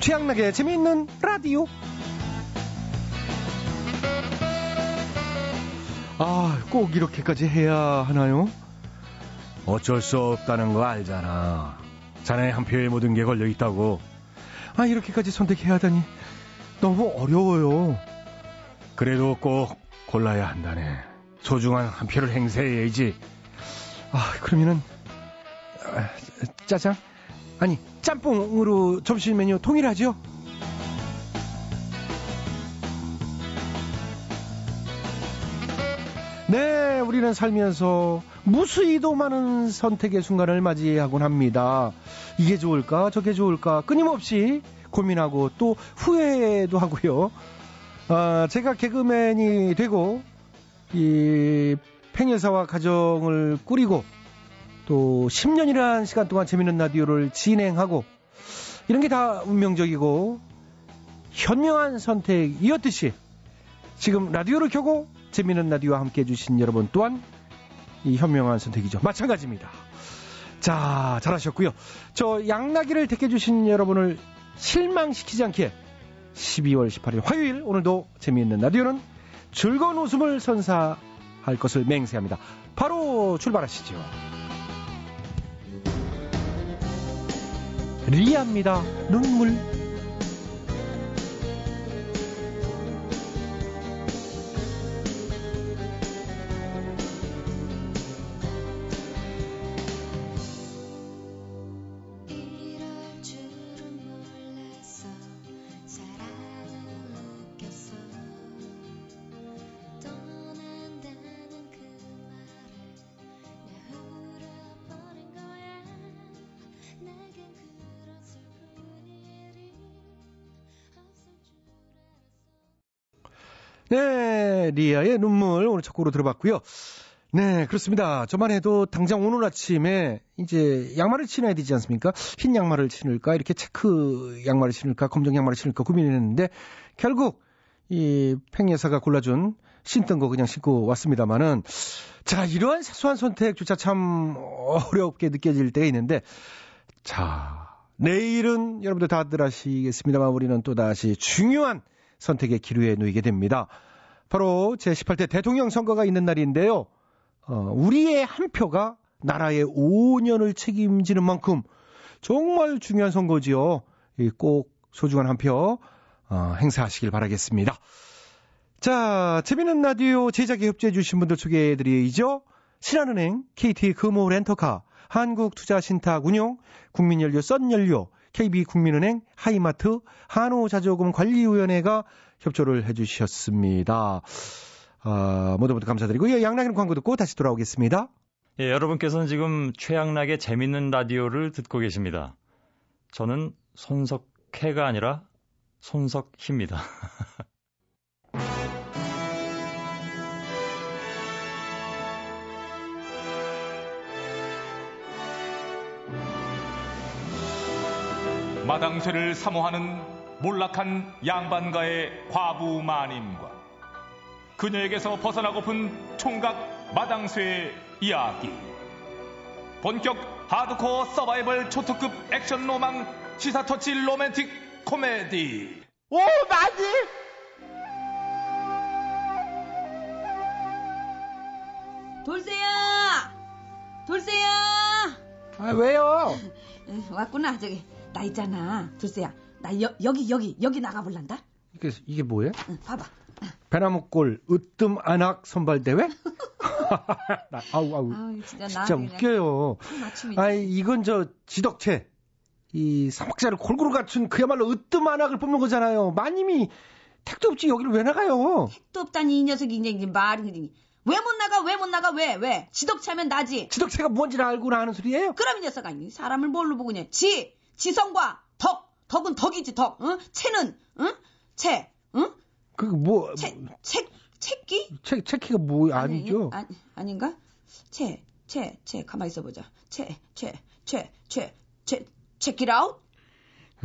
최양락의 재미있는 라디오. 아, 꼭 이렇게까지 해야 하나요? 어쩔 수 없다는 거 알잖아. 자네 한 표에 모든 게 걸려 있다고. 아, 이렇게까지 선택해야 하다니. 너무 어려워요. 그래도 꼭 골라야 한다네. 소중한 한 표를 행사해야지. 아, 그러면은, 아, 짜장? 아니, 짬뽕으로 점심 메뉴 통일하죠? 네, 우리는 살면서 무수히도 많은 선택의 순간을 맞이하곤 합니다. 이게 좋을까, 저게 좋을까, 끊임없이 고민하고 또 후회도 하고요. 아, 제가 개그맨이 되고, 이 팽여사와 가정을 꾸리고, 또 10년이라는 시간 동안 재밌는 라디오를 진행하고, 이런 게 다 운명적이고, 현명한 선택이었듯이, 지금 라디오를 켜고 재미있는 라디오와 함께 해주신 여러분 또한 이 현명한 선택이죠. 마찬가지입니다. 자, 잘하셨고요. 저 양나기를 택해주신 여러분을 실망시키지 않게 12월 18일 화요일 오늘도 재미있는 라디오는 즐거운 웃음을 선사할 것을 맹세합니다. 바로 출발하시죠. 리아입니다. 눈물. 네, 리아의 눈물 오늘 첫 곡으로 들어봤고요. 네, 그렇습니다. 저만 해도 당장 오늘 아침에 이제 양말을 신어야 되지 않습니까? 흰 양말을 신을까, 이렇게 체크 양말을 신을까, 검정 양말을 신을까 고민했는데 결국 이 팽여사가 골라준 신던 거 그냥 신고 왔습니다만은 자, 이러한 사소한 선택조차 참 어렵게 느껴질 때가 있는데 자, 내일은 여러분들 다들 아시겠습니다만 우리는 또 다시 중요한 선택의 기로에 놓이게 됩니다. 바로 제18대 대통령 선거가 있는 날인데요. 어, 우리의 한 표가 나라의 5년을 책임지는 만큼 정말 중요한 선거지요. 꼭 소중한 한 표, 어, 행사하시길 바라겠습니다. 자, 재미있는 라디오 제작에 협조해주신 분들 소개해드리죠. 신한은행, KT 금호 렌터카, 한국투자신탁 운용, 국민연료 썬연료, KB국민은행, 하이마트, 한우자조금관리위원회가 협조를 해주셨습니다. 아, 모두 모두 감사드리고, 예, 양락의 광고 듣고 다시 돌아오겠습니다. 예, 여러분께서는 지금 최양락의 재밌는 라디오를 듣고 계십니다. 저는 손석해가 아니라 손석희입니다. 마당쇠를 사모하는 몰락한 양반가의 과부 마님과 그녀에게서 벗어나고픈 총각 마당쇠의 이야기 본격 하드코어 서바이벌 초특급 액션 로망 시사터치 로맨틱 코미디 오 맞지? 돌쇠야! 돌쇠야! 아, 왜요? 왔구나, 저기. 나 있잖아. 돌쇠야. 나 여, 여기, 여기, 여기 나가볼란다? 이게, 이게 뭐예요? 응, 봐봐. 배나무골 으뜸 안악 선발대회? 아우, 아우. 아우, 진짜, 진짜 웃겨요. 아이, 이건 저 지덕체. 이 사막자를 골고루 갖춘 그야말로 으뜸 안악을 뽑는 거잖아요. 마님이 택도 없지 여기를 왜 나가요? 택도 없다니 이 녀석이 이제 말이 그러니. 왜 못 나가? 왜 못 나가? 왜? 왜? 지덕체면 나지. 지덕체가 뭔지를 알고 하는 소리예요? 그럼 이 녀석 아니 사람을 뭘로 보고 그냥 지, 지성과 덕. 덕은 덕이지 덕. 응? 체는 응? 체. 응? 그 뭐? 체, 체, 체기? 체, 체키가 뭐 아니죠? 아니, 아닌가? 체, 체, 체. 가만 있어 보자. 체, 체, 체, 체, 체, check it out?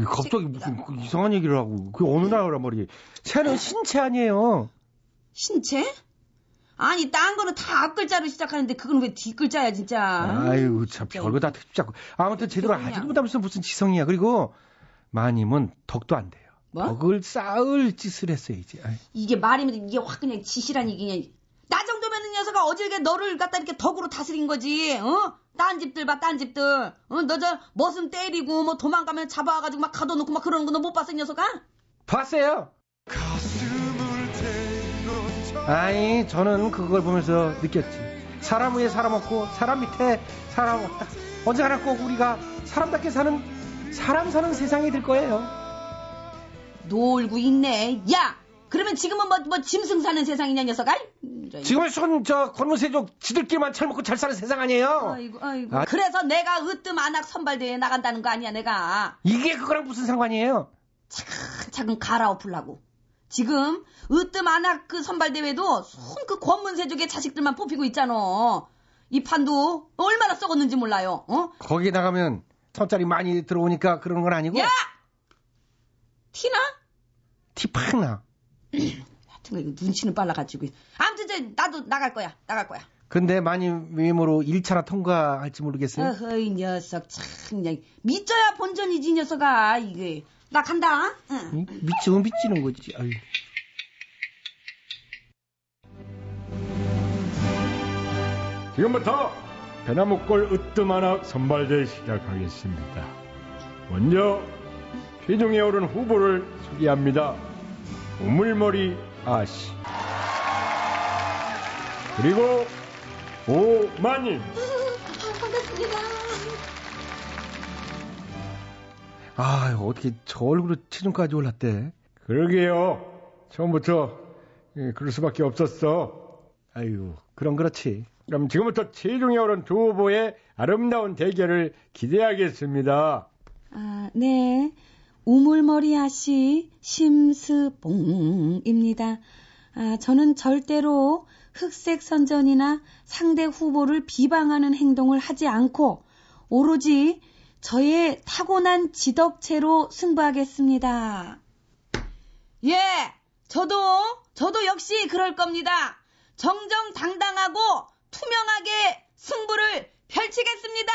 갑자기 무슨 그 이상한 얘기를 하고 그 어느 나라란 말이에요? 체는 신체 아니에요? 신체? 아니 딴 거는 다 앞글자로 시작하는데 그건 왜 뒷글자야 진짜. 아유 참 별거 다 특집 잡고 아무튼 제대로. 아직도 못하면서 무슨 지성이야 그리고 마님은 덕도 안 돼요. 뭐? 덕을 쌓을 짓을 했어야지. 아이. 이게 말이면 이게 확 그냥 지시라니 그냥 나 정도면은 녀석아 어질게 너를 갖다 이렇게 덕으로 다스린 거지 어? 딴 집들 봐 딴 집들 어? 너 저 머슴 때리고 뭐 도망가면 잡아가지고 막 가둬놓고 막 그러는 거 너 못 봤어 이 녀석아? 봤어요. 아니 저는 그걸 보면서 느꼈지. 사람 위에 사람 없고 사람 밑에 사람 없다. 언젠가는 꼭 우리가 사람답게 사는 사람 사는 세상이 될 거예요. 놀고 있네 야 그러면 지금은 뭐, 뭐 짐승 사는 세상이냐 이 녀석아? 지금은 손 저 권무세족 지들끼리만 잘 먹고 잘 사는 세상 아니에요. 아이고 아이고 아. 그래서 내가 으뜸 안악 선발대회에 나간다는 거 아니야 내가 이게 그거랑 무슨 상관이에요? 차근 갈아엎으려고. 지금 으뜸 안악 그 선발대회도 손그 권문세족의 자식들만 뽑히고 있잖아. 이 판도 얼마나 썩었는지 몰라요. 어? 거기 나가면 선짜리 많이 들어오니까 그러는 건 아니고 야! 티나? 티 팍 나. 하여튼 거 이거 눈치는 빨라가지고. 아무튼 저 나도 나갈 거야. 나갈 거야. 근데 많이 외모로 1차나 통과할지 모르겠어요. 어허 이 녀석 참 그냥 믿져야 본전이지 이 녀석아 이게. 나 간다. 응. 이 미치면 미치는 거지. 아유. 지금부터 배나무골 으뜸하나 선발대 시작하겠습니다. 먼저 최종에 오른 후보를 소개합니다. 우물머리 아씨 그리고 오마님 반갑습니다. 아 어떻게 저 얼굴로 체중까지 올랐대? 그러게요. 처음부터 예, 그럴 수밖에 없었어. 아유 그럼 그렇지. 그럼 지금부터 최종에 오른 두 후보의 아름다운 대결을 기대하겠습니다. 아, 네. 우물머리 아씨 심스봉입니다. 아, 저는 절대로 흑색 선전이나 상대 후보를 비방하는 행동을 하지 않고 오로지 저의 타고난 지덕체로 승부하겠습니다. 예, 저도 저도 역시 그럴 겁니다. 정정당당하고 투명하게 승부를 펼치겠습니다.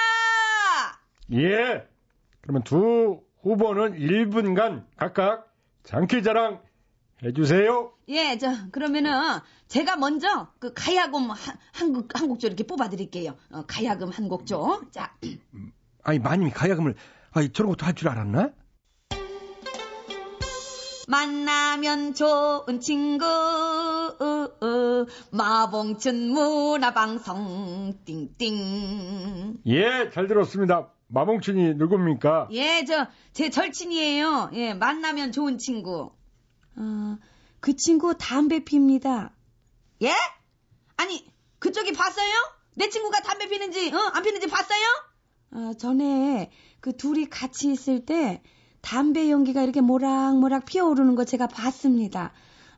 예. 그러면 두 후보는 1분간 각각 장기자랑 해주세요. 예, 저 그러면은 제가 먼저 그 가야금 한, 한국 한 곡조 이렇게 뽑아드릴게요. 어, 가야금 한 곡조. 자, 아니 마님이 가야금을 아니 저런 것도 할 줄 알았나? 만나면 좋은 친구 마봉춘 문화방송 띵띵. 예, 잘 들었습니다. 마봉춘이 누굽니까? 예, 저 제 절친이에요. 예, 만나면 좋은 친구. 어, 그 친구 담배 핍니다. 예? 아니, 그쪽이 봤어요? 내 친구가 담배 피는지, 어? 안 피는지 봤어요? 어, 전에 그 둘이 같이 있을 때 담배 연기가 이렇게 모락모락 피어오르는 거 제가 봤습니다.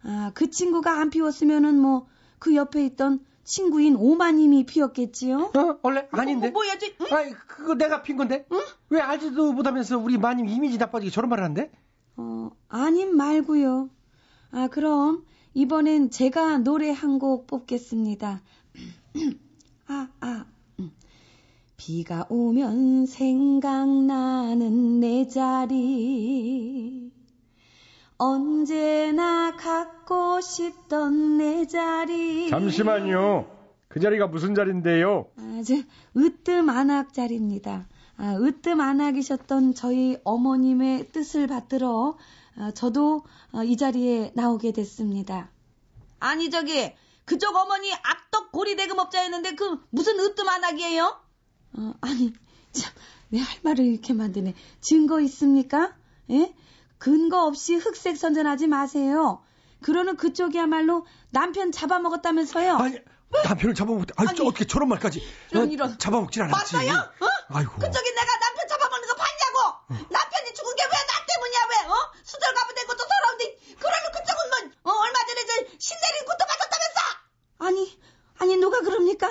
아, 그 친구가 안 피웠으면은 뭐 그 옆에 있던 친구인 오마님이 피웠겠지요? 어 원래 아닌데. 뭐, 뭐야, 저, 응? 아니 그거 내가 핀 건데. 왜 알지도 못하면서 우리 마님 이미지 나빠지게 저런 말을 한대? 어, 아님 말고요. 아, 그럼 이번엔 제가 노래 한 곡 뽑겠습니다. 아, 아. 음. 비가 오면 생각나는 내 자리. 언제나 갖고 싶던 내 자리. 잠시만요. 그 자리가 무슨 자리인데요? 아, 저, 으뜸 안악 자리입니다. 아, 으뜸 안악이셨던 저희 어머님의 뜻을 받들어 아, 저도 아, 이 자리에 나오게 됐습니다. 아니 저기 그쪽 어머니 악덕 고리 대금업자였는데 그 무슨 으뜸 안악이에요? 어, 아니 참 왜 할 말을 이렇게 만드네. 증거 있습니까? 예? 근거 없이 흑색 선전하지 마세요. 그러는 그쪽이야말로 남편 잡아먹었다면서요. 아니 남편을 잡아먹. 아니, 아니, 저 어떻게 저런 말까지? 이런, 어, 이런. 잡아먹질 않았지. 봤어요? 어? 아이고. 그쪽이 내가 남편 잡아먹는 거 봤냐고? 남편이 죽은 게 왜 나 때문이야 왜? 어? 수절 가부 된 것도 서러운데 그러면 그쪽은 뭐 어, 얼마 전에 저 신내린 구토 받았다면서? 아니 아니 누가 그럽니까?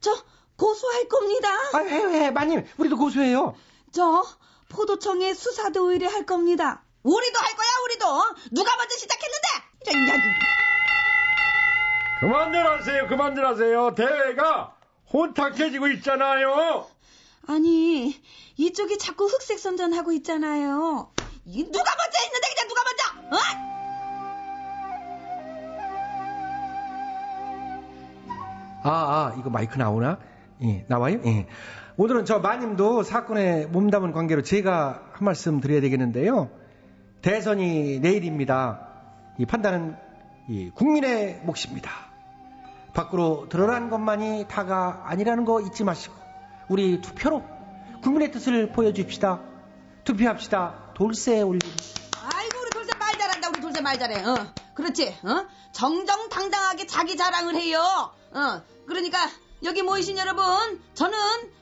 저 고소할 겁니다. 아, 해, 해, 마님, 우리도 고소해요. 저 포도청에 수사도 의뢰할 겁니다. 우리도 할 거야 우리도. 누가 먼저 시작했는데? 이런 이야기. 그만들 하세요, 그만들 하세요. 대회가 혼탁해지고 있잖아요. 아니 이쪽이 자꾸 흑색 선전하고 있잖아요. 이 누가 먼저 했는데 그냥 누가 먼저? 어? 아, 아, 이거 마이크 나오나? 예, 나와요? 예. 오늘은 저 마님도 사건에 몸담은 관계로 제가 한 말씀 드려야 되겠는데요. 대선이 내일입니다. 이 판단은 이 국민의 몫입니다. 밖으로 드러난 것만이 다가 아니라는 거 잊지 마시고 우리 투표로 국민의 뜻을 보여줍시다. 투표합시다. 돌쇠 올림. 아이고 우리 돌쇠 말 잘한다 우리 돌쇠 말 잘해 어 그렇지 어 정정당당하게 자기 자랑을 해요 어 그러니까 여기 모이신 여러분 저는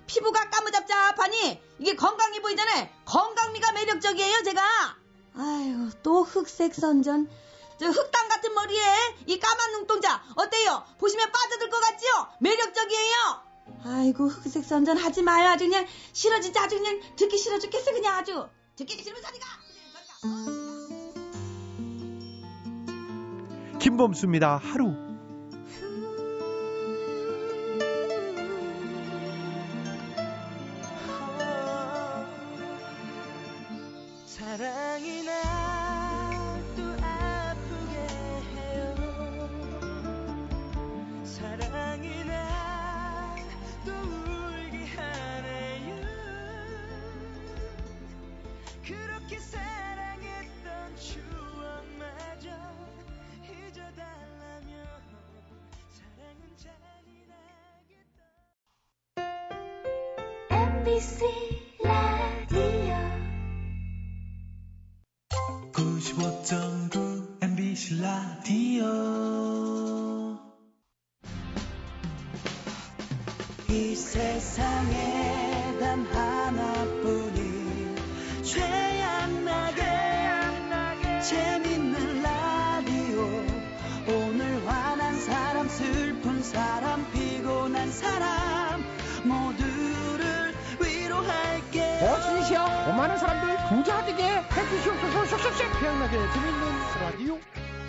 피부가 까무잡잡하니 이게 건강해 보이잖아요. 건강미가 매력적이에요 제가. 아유 또 흑색 선전. 저 흑당 같은 머리에 이 까만 눈동자 어때요? 보시면 빠져들 것 같지요? 매력적이에요. 아이고 흑색 선전 하지 마요 아주 그냥. 싫어 진짜 아주 그냥 듣기 싫어 죽겠어 그냥 아주. 듣기 싫으면 저리가 김범수입니다. 하루. see.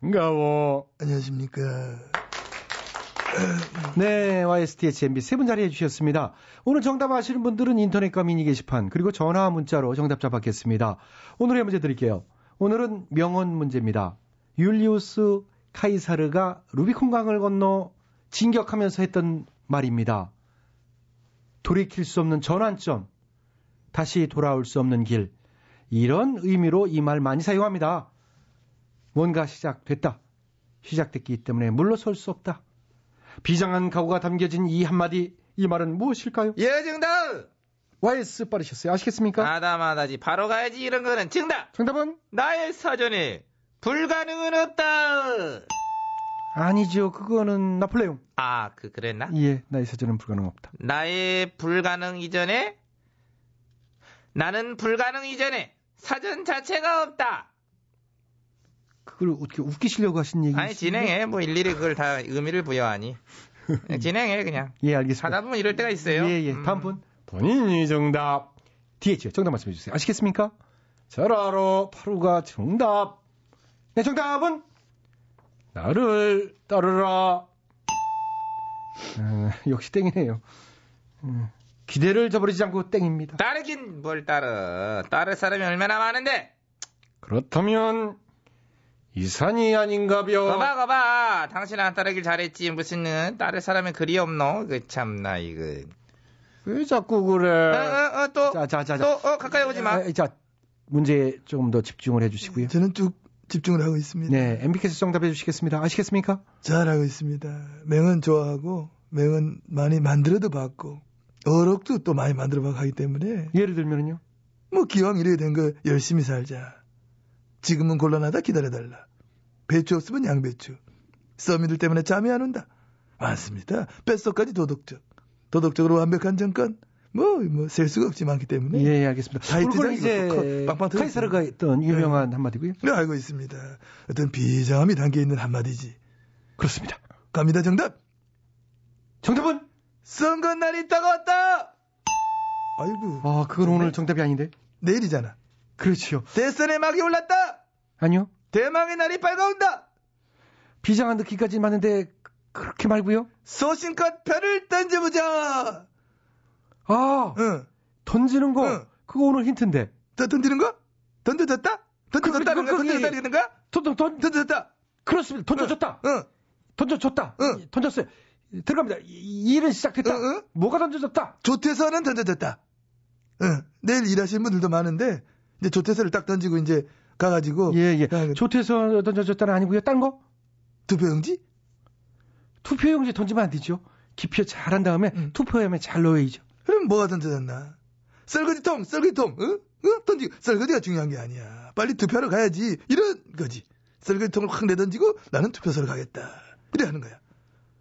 반가워 안녕하십니까 네, YSTHMB 세 분 자리해 주셨습니다. 오늘 정답 아시는 분들은 인터넷과 미니 게시판 그리고 전화 문자로 정답자 받겠습니다. 오늘의 문제 드릴게요. 오늘은 명언 문제입니다. 율리우스 카이사르가 루비콘 강을 건너 진격하면서 했던 말입니다. 돌이킬 수 없는 전환점, 다시 돌아올 수 없는 길. 이런 의미로 이 말 많이 사용합니다. 뭔가 시작됐다. 시작됐기 때문에 물러설 수 없다. 비장한 각오가 담겨진 이 한마디, 이 말은 무엇일까요? 예 정답. YS 빠르셨어요. 아시겠습니까? 아다마다지 바로 가야지 이런 거는 정답. 정답은? 나의 사전에 불가능은 없다. 아니죠. 그거는 나폴레옹. 아 그 그랬나? 예, 나의 사전은 불가능 없다. 나의 불가능 이전에 나는 불가능 이전에 사전 자체가 없다. 그걸 어떻게 웃기시려고 하신 얘기? 아니 진행해 뭐 일일이 그걸 다 의미를 부여하니 그냥 진행해 그냥 예, 알겠습니다. 하다 보면 이럴 때가 있어요. 예, 예. 음. 다음 분. 본인이 정답 DH 정답 말씀해 주세요. 아시겠습니까? 잘 알아 파루가 정답 네, 정답은? 나를 따르라 어, 역시 땡이네요. 음, 기대를 저버리지 않고 땡입니다. 따르긴 뭘 따르 따를 사람이 얼마나 많은데 그렇다면 이산이 아닌가벼 거봐 거봐 당신 안 따르길 잘했지 무슨 어, 따를 사람이 그리 없노 그 참나 이거 왜 자꾸 어, 그래 어, 어, 또, 자, 자, 자, 자. 또, 어, 가까이 오지 마. 아, 자, 문제에 조금 더 집중을 해주시고요. 저는 쭉 집중을 하고 있습니다. 네, MB께서 정답해 주시겠습니다. 아시겠습니까? 잘하고 있습니다. 명언 좋아하고 명언 많이 만들어도 봤고 어록도 또 많이 만들어 봤고 하기 때문에 예를 들면요. 뭐 기왕 이렇게 된거 열심히 살자. 지금은 곤란하다 기다려달라. 배추 없으면 양배추. 써미들 때문에 잠이 안 온다. 맞습니다. 뼛속까지 도덕적. 도덕적으로 완벽한 정권. 뭐, 뭐, 셀 수가 없지 많기 때문에. 예, 예, 알겠습니다. 다이트장 그리고 이제 빵빵. 카이사르가 했던 유명한 한마디고요. 네, 알고 있습니다. 어떤 비장함이 담겨 있는 한마디지. 그렇습니다. 갑니다, 정답! 정답은? 선거 날이 있다가 왔다! 아이고. 아, 그건 오늘 정답이 아닌데. 내일이잖아. 그렇죠. 대선의 막이 올랐다! 아니요. 대망의 날이 밝아온다! 비장한 느낌까지 맞는데 그렇게 말고요. 소신껏 별을 던져보자! 아, 응. 던지는 거. 응. 그거 오늘 힌트인데. 더 던지는 거? 던져졌다? 던져졌다는 그- 거야? 그- 그게- 던져졌다는 거야? 던, 던, 던, 던져졌다! 그렇습니다. 던져줬다. 응. 던져줬다. 응. 던졌어요. 들어갑니다. 이- 일은 시작됐다. 응, 응. 뭐가 던져졌다? 조태서는 던져졌다. 응. 내일 일하시는 분들도 많은데, 이제 조태서를 딱 던지고 이제 가가지고. 예, 예. 아, 조태서 던져줬다는 아니고요. 딴 거? 투표용지? 투표용지 던지면 안 되죠. 기표 잘한 다음에 응. 투표함에 잘 넣어야죠. 그럼 뭐가 던져졌나? 썰거지통, 썰거지통, 응? 응? 던지고, 썰거지가 중요한 게 아니야. 빨리 투표하러 가야지. 이런 거지. 썰거지통을 확 내던지고 나는 투표소로 가겠다. 이래 하는 거야.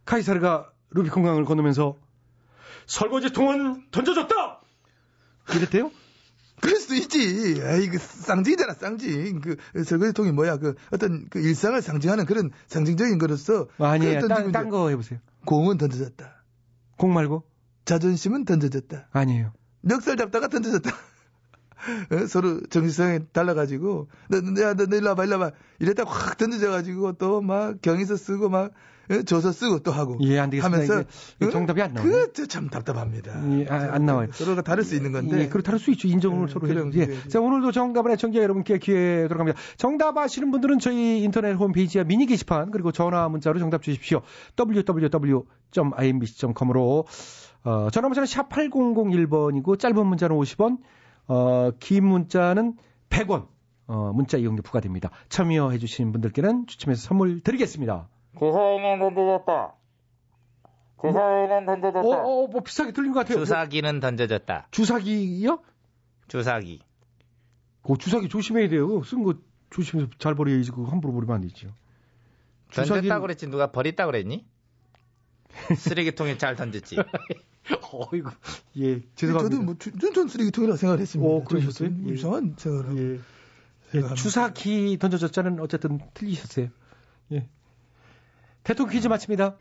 카이사르가 루비콘강을 건너면서 설거지통은 던져줬다! 이랬대요? 그럴 수도 있지. 아이, 그, 쌍징이잖아, 쌍징. 그, 설거지통이 뭐야, 그, 어떤, 그, 일상을 상징하는 그런 상징적인 거로서. 아니에요. 그걸 던지고 딴 이제 거 해보세요. 공은 던져졌다. 공 말고? 자존심은 던져졌다. 아니에요. 멱살 잡다가 던져졌다. 어? 서로 정신성에 달라가지고, 너, 너, 야, 너, 너 일로 와봐, 일로 와봐. 이랬다 확 던져져가지고, 또 막 경위서 쓰고, 막, 어? 조서 쓰고 또 하고. 예, 안 되겠습니다. 하면서, 이게 정답이 안 나와요. 그거 저참 답답합니다. 예, 아, 안 나와요. 서로가 다를 수 있는 건데. 예, 그렇다 할수 있죠. 인정을 예, 서로 해야지. 예. 그래. 자, 오늘도 정답을 애청자 여러분께 기회 들어갑니다. 정답 아시는 분들은 저희 인터넷 홈페이지와 미니 게시판 그리고 전화 문자로 정답 주십시오. www.imbc.com으로 어, 전화 문자는 샵 8001번이고 짧은 문자는 50원, 어, 긴 문자는 100원. 어, 문자 이용료 부과됩니다. 참여해 주신 분들께는 추첨해서 선물 드리겠습니다. 주사위는 던져졌다. 주사위는 던져졌다. 어, 어, 뭐 비슷하게 들린 것 같아요. 주사기는 던져졌다. 주사기요? 주사기. 그 주사기 조심해야 돼요. 쓴 거 조심해서 잘 버려야지. 그거 함부로 버리면 안 되죠. 던졌다 그랬지 누가 버렸다 그랬니? 쓰레기통에 잘 던졌지. 어이구, 예, 죄송합니다. 저도 뭐, 주- 전 쓰레기통이라고 생각했습니다. 오, 그러셨어요? 좀 예. 이상한 생각을. 예, 예. 주사기 던져졌자는 어쨌든 틀리셨어요. 예. 대통령 퀴즈 마칩니다.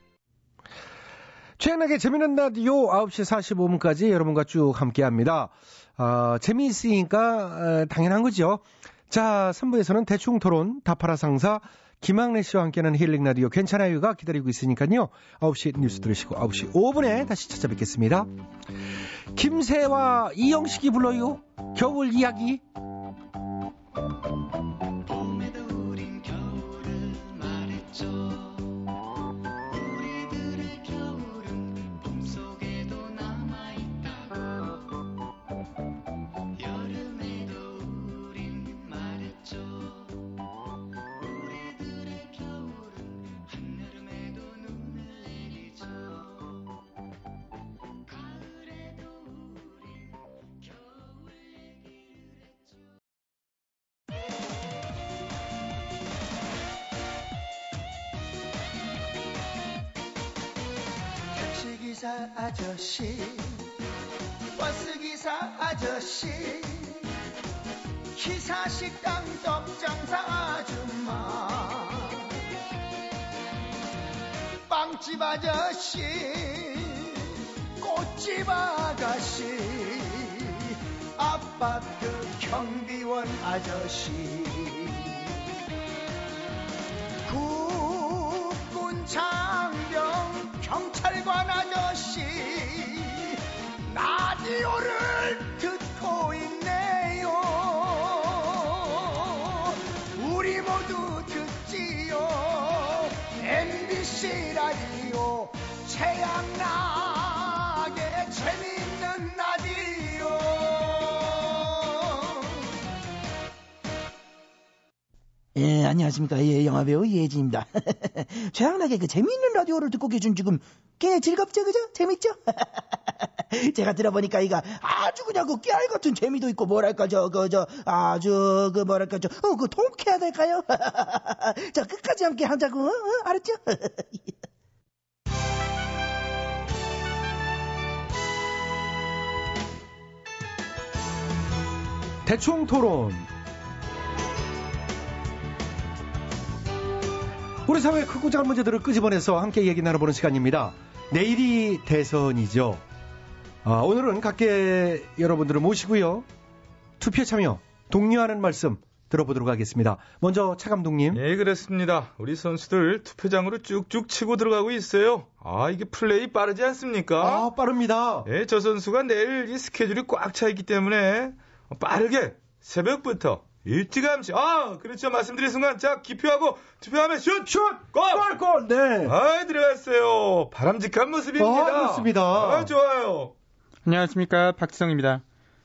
최양락의 재미있는 라디오 9시 45분까지 여러분과 쭉 함께 합니다. 아, 재미있으니까 아, 당연한 거죠. 자, 3부에서는 대충 토론, 다파라 상사, 김학래 씨와 함께하는 힐링 라디오 괜찮아요가 기다리고 있으니까요. 9시 뉴스 들으시고 9시 5분에 다시 찾아뵙겠습니다. 김세와 이영식이 불러요. 겨울 이야기. 기사 아저씨 버스 기사 아저씨 기사 식당 떡장사 아줌마 빵집 아저씨 꽃집 아가씨 아파트 경비원 아저씨. 국군 장병 경찰관 아저씨 라디오를 듣고 있네요. 우리 모두 듣지요. MBC 라디오 최양락의 재밌 예, 안녕하십니까. 예, 영화배우 이혜진입니다. 최양락의 그 재미있는 라디오를 듣고 계신 지금 굉장히 즐겁죠, 그죠? 재밌죠? 제가 들어보니까 이거 아주 그냥 그 깨알 같은 재미도 있고 뭐랄까 저 그 저 아주 그 뭐랄까 저어 그 통쾌하달까요? 자 끝까지 함께 하자고 어? 어? 알았죠? 대충 토론. 우리 사회의 크고 작은 문제들을 끄집어내서 함께 얘기 나눠보는 시간입니다. 내일이 대선이죠. 아, 오늘은 각계 여러분들을 모시고요. 투표 참여, 독려하는 말씀 들어보도록 하겠습니다. 먼저 차 감독님. 예, 그렇습니다. 우리 선수들 투표장으로 쭉쭉 치고 들어가고 있어요. 아, 이게 플레이 빠르지 않습니까? 아, 빠릅니다. 예, 저 선수가 내일 이 스케줄이 꽉 차 있기 때문에 빠르게 새벽부터 일찌감치 아 그렇죠 말씀드린 순간 자 기표하고 투표하면 슛! 슛! 골! 골! 골! 네. 아 들어갔어요 바람직한 모습입니다 아, 그렇습니다. 아 좋아요 안녕하십니까 박지성입니다.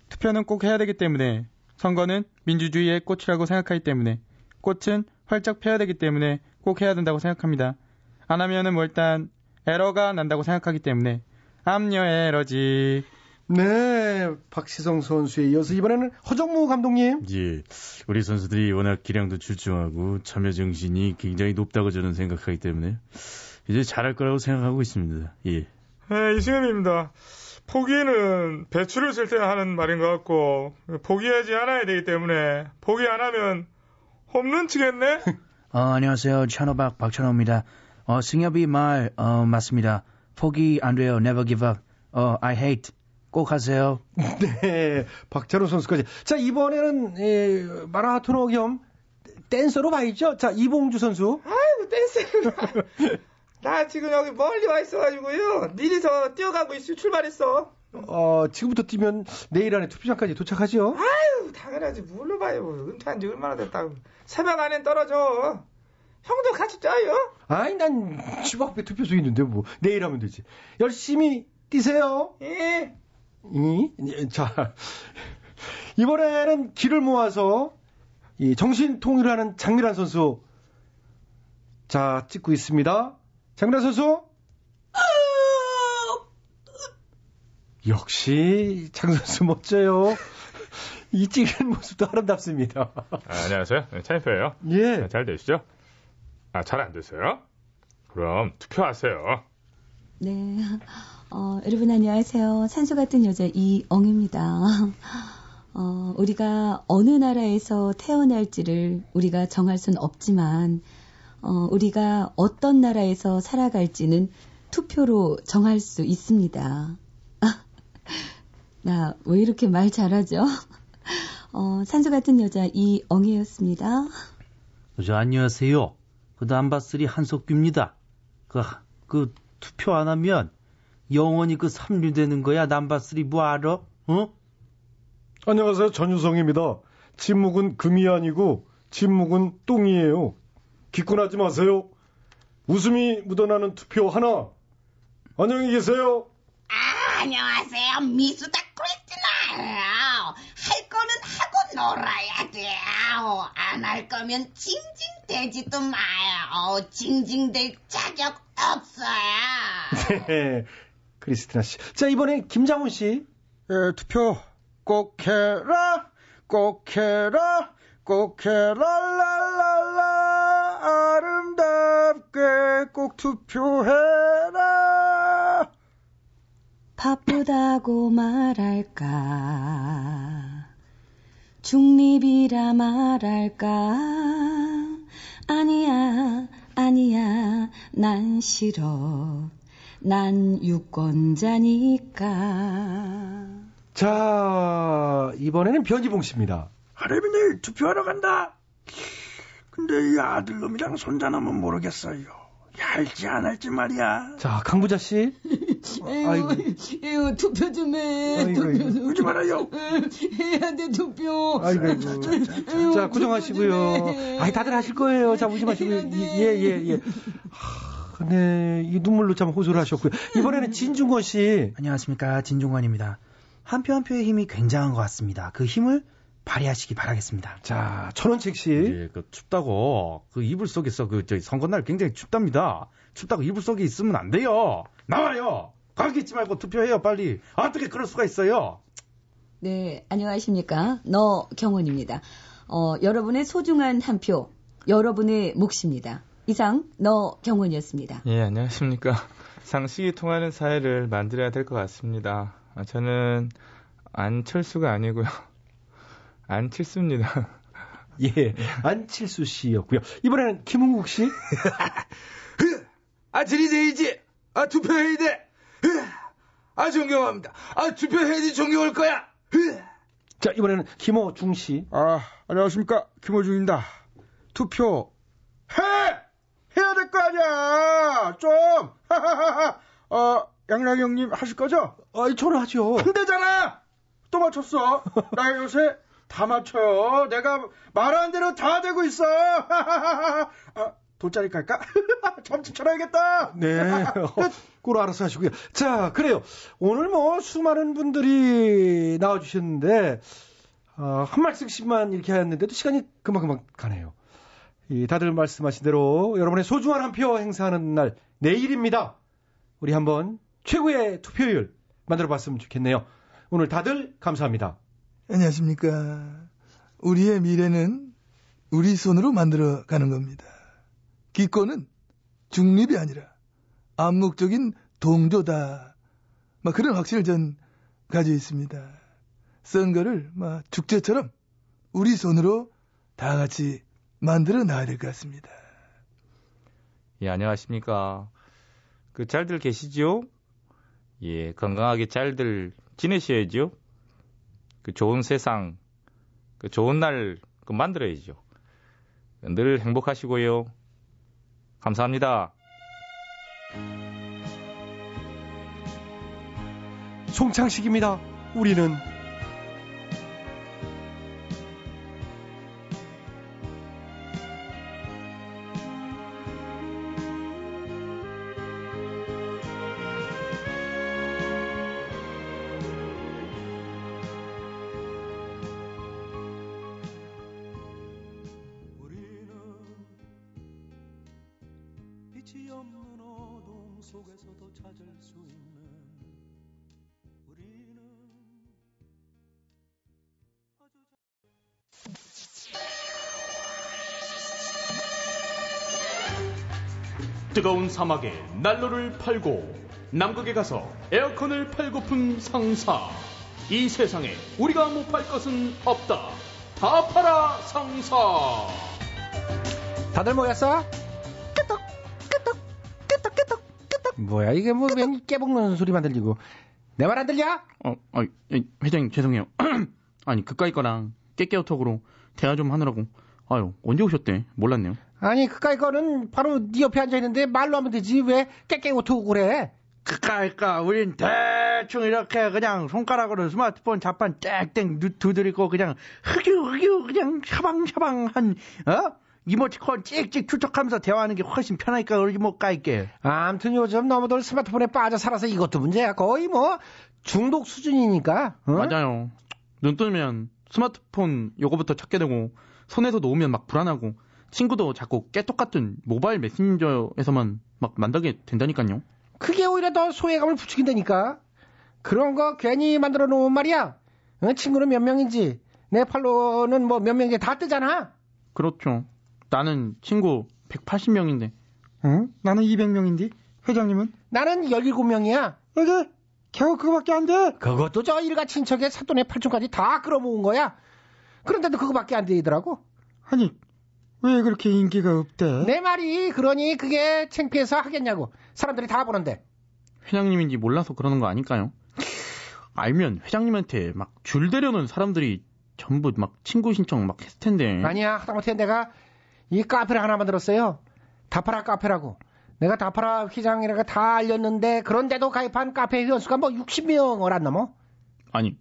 투표는 꼭 해야 되기 때문에 선거는 민주주의의 꽃이라고 생각하기 때문에 꽃은 활짝 펴야 되기 때문에 꼭 해야 된다고 생각합니다. 안 하면은 뭐 일단 에러가 난다고 생각하기 때문에 암녀 에러지. 네, 박시성 선수에 이어서 이번에는 허정무 감독님. 예, 우리 선수들이 워낙 기량도 출중하고 참여 정신이 굉장히 높다고 저는 생각하기 때문에 이제 잘할 거라고 생각하고 있습니다. 예. 네, 이승엽입니다 포기는 배추를 쓸 때 하는 말인 것 같고 포기하지 않아야 되기 때문에 포기 안 하면 홈런 치겠네 어, 안녕하세요. 찬호박 박찬호입니다. 어, 승엽이 말 어, 맞습니다. 포기 안 돼요. Never give up. 어, I hate. 꼭 하세요. 네, 박찬호 선수까지. 자, 이번에는 예, 마라토너 겸 댄서로 봐야죠. 자, 이봉주 선수. 아이고 댄스를 나 지금 여기 멀리 와 있어가지고요 미리서 뛰어가고 있어 출발했어 어, 지금부터 뛰면 내일 안에 투표장까지 도착하죠. 아유 당연하지 뭘로 봐요 은퇴한 지 얼마나 됐다고 새벽 안엔 떨어져 형도 같이 쪄요 아이, 난집 앞에 투표소 있는데 뭐 내일 하면 되지. 열심히 뛰세요. 예 이? 자, 이번에는 길을 모아서 이 정신 통일하는 장미란 선수 자 찍고 있습니다. 장미란 선수 역시 장 선수 멋져요. 이 찍은 모습도 아름답습니다. 아, 안녕하세요 차인표예요 예. 잘 되시죠? 아 잘 안 되세요? 그럼 투표하세요 네. 어, 여러분 안녕하세요. 산소 같은 여자 이엉입니다. 어, 우리가 어느 나라에서 태어날지를 우리가 정할 순 없지만, 어, 우리가 어떤 나라에서 살아갈지는 투표로 정할 수 있습니다. 나 왜 이렇게 말 잘하죠? 어, 산소 같은 여자 이엉이였습니다. 저 안녕하세요. 그 남바스리 한석규입니다. 그, 그 투표 안 하면 영원히 그 삼류되는 거야. 남바스리 뭐 알아? 어? 안녕하세요. 전유성입니다. 침묵은 금이 아니고 침묵은 똥이에요. 기권하지 마세요. 웃음이 묻어나는 투표 하나. 안녕히 계세요. 아, 안녕하세요. 미수다 크리스티나예요. 할 거는 하고 놀아야 돼요. 안 할 거면 징징대지도 마요. 징징댈 자격 없어요. 네, 크리스티나 씨. 자 이번엔 김장훈 씨. 예, 투표 꼭 해라, 꼭 해라, 꼭 해라, 랄랄랄라, 아름답게 꼭 투표해라. 바쁘다고 말할까? 중립이라 말할까? 아니야, 아니야, 난 싫어. 난 유권자니까. 자 이번에는 변희봉 씨입니다. 하렘이 내일 투표하러 간다. 근데 이 아들놈이랑 손자놈은 모르겠어요. 할지 안 할지 말이야. 자 강부자 씨. 아이고. 에휴, 투표 좀 해. 아이고, 투표 아이고. 좀. 울지 말아요. 해야 돼, 투표. 아이고, 아이고. 자, 고정하시고요. 아이, 다들 하실 거예요. 자, 울지 마시고요. 예, 예, 예. 하, 네, 이 눈물로 참 호소를 하셨고요. 이번에는 진중권 씨. 안녕하십니까. 진종관입니다. 한 표 한 표의 힘이 굉장한 것 같습니다. 그 힘을 발휘하시기 바라겠습니다. 자, 천원책 씨. 예, 그 춥다고 그 이불 속에서 그 저기 선거날 굉장히 춥답니다. 춥다고 이불 속에 있으면 안 돼요. 나와요. 거기 있지 말고 투표해요, 빨리. 어떻게 그럴 수가 있어요? 네, 안녕하십니까. 너 경원입니다. 어, 여러분의 소중한 한 표, 여러분의 몫입니다. 이상 너 경원이었습니다. 예, 안녕하십니까. 상식이 통하는 사회를 만들어야 될 것 같습니다. 아, 저는 안철수가 아니고요. 안칠수입니다. 예, 안칠수 씨였고요. 이번에는 김흥국 씨. 아, 들이대이지. 아, 투표해야 돼. 아, 존경합니다. 아, 투표해야지 존경할 거야. 자, 이번에는 김호중 씨. 아, 안녕하십니까. 김호중입니다. 투표 해! 될 거 아니야! 좀! 어, 양락이 형님 하실 거죠? 아, 저는 하죠. 안 되잖아! 또 맞췄어. 나 요새 다 맞춰요. 내가 말하는 대로 다 되고 있어. 아, 돗자리 깔까? 잠시 쳐놔야겠다. 네. 꿀 알아서 하시고요. 자, 그래요. 오늘 뭐 수많은 분들이 나와주셨는데, 어, 한 말씀씩만 이렇게 했는데도 시간이 금방금방 가네요. 이 다들 말씀하신 대로 여러분의 소중한 한 표 행사하는 날, 내일입니다. 우리 한번 최고의 투표율 만들어 봤으면 좋겠네요. 오늘 다들 감사합니다. 안녕하십니까. 우리의 미래는 우리 손으로 만들어 가는 겁니다. 기권은 중립이 아니라 암묵적인 동조다. 막 그런 확신을 전 가지고 있습니다. 선거를 막 축제처럼 우리 손으로 다 같이 만들어 나가야 될 것 같습니다. 예, 안녕하십니까. 그 잘들 계시죠? 예, 건강하게 잘들 지내셔야죠. 그 좋은 세상, 그 좋은 날 그 만들어야죠. 늘 행복하시고요. 감사합니다. 송창식입니다. 우리는 뜨거운 사막에 난로를 팔고 남극에 가서 에어컨을 팔고픈 상사. 이 세상에 우리가 못 팔 것은 없다. 다 팔아 상사. 다들 모였어? 뭐야 이게 뭐 웬 깨먹는 소리만 들리고 내 말 안 들려? 어, 아, 회장님 죄송해요. 아니 그까이 거랑 깨깨오톡으로 대화 좀 하느라고. 아유 언제 오셨대? 몰랐네요. 아니 그까이 거는 바로 네 옆에 앉아 있는데 말로 하면 되지 왜 깨깨오토고 그래? 그까이까 우린 대충 이렇게 그냥 손가락으로 스마트폰 자판 땡땡 누- 두드리고 그냥 흑유 흑유 그냥 샤방샤방한 어? 이모티콘 찍찍 추적하면서 대화하는 게 훨씬 편하니까 그러지 뭐 까이게. 아무튼 요즘 너무들 스마트폰에 빠져 살아서 이것도 문제야. 거의 뭐 중독 수준이니까. 어? 맞아요. 눈 뜨면 스마트폰 요거부터 찾게 되고 손에서 놓으면 막 불안하고 친구도 자꾸 깨똑 같은 모바일 메신저에서만 막 만나게 된다니까요. 그게 오히려 더 소외감을 부추긴다니까. 그런 거 괜히 만들어 놓은 말이야. 어, 친구는 몇 명인지 내 팔로는 뭐 몇 명인지 다 뜨잖아. 그렇죠. 나는 친구 180명인데. 응? 나는 200명인데 회장님은? 나는 17명이야. 이게 겨우 그거밖에 안 돼. 그것도 저 일가 친척의 사돈의 팔촌까지 다 끌어모은 거야. 그런데도 그거밖에 안 되더라고. 아니 왜 그렇게 인기가 없대? 내 말이 그러니 그게 창피해서 하겠냐고. 사람들이 다 보는데. 회장님인지 몰라서 그러는 거 아닐까요? 알면 회장님한테 막 줄 대려는 사람들이 전부 막 친구 신청 막 했을 텐데. 아니야, 하다못해 내가 이 카페를 하나 만들었어요. 다파라 카페라고. 내가 다파라 회장이라고 다 알렸는데 그런데도 가입한 카페 회원수가 뭐 60명을 안 넘어. 아니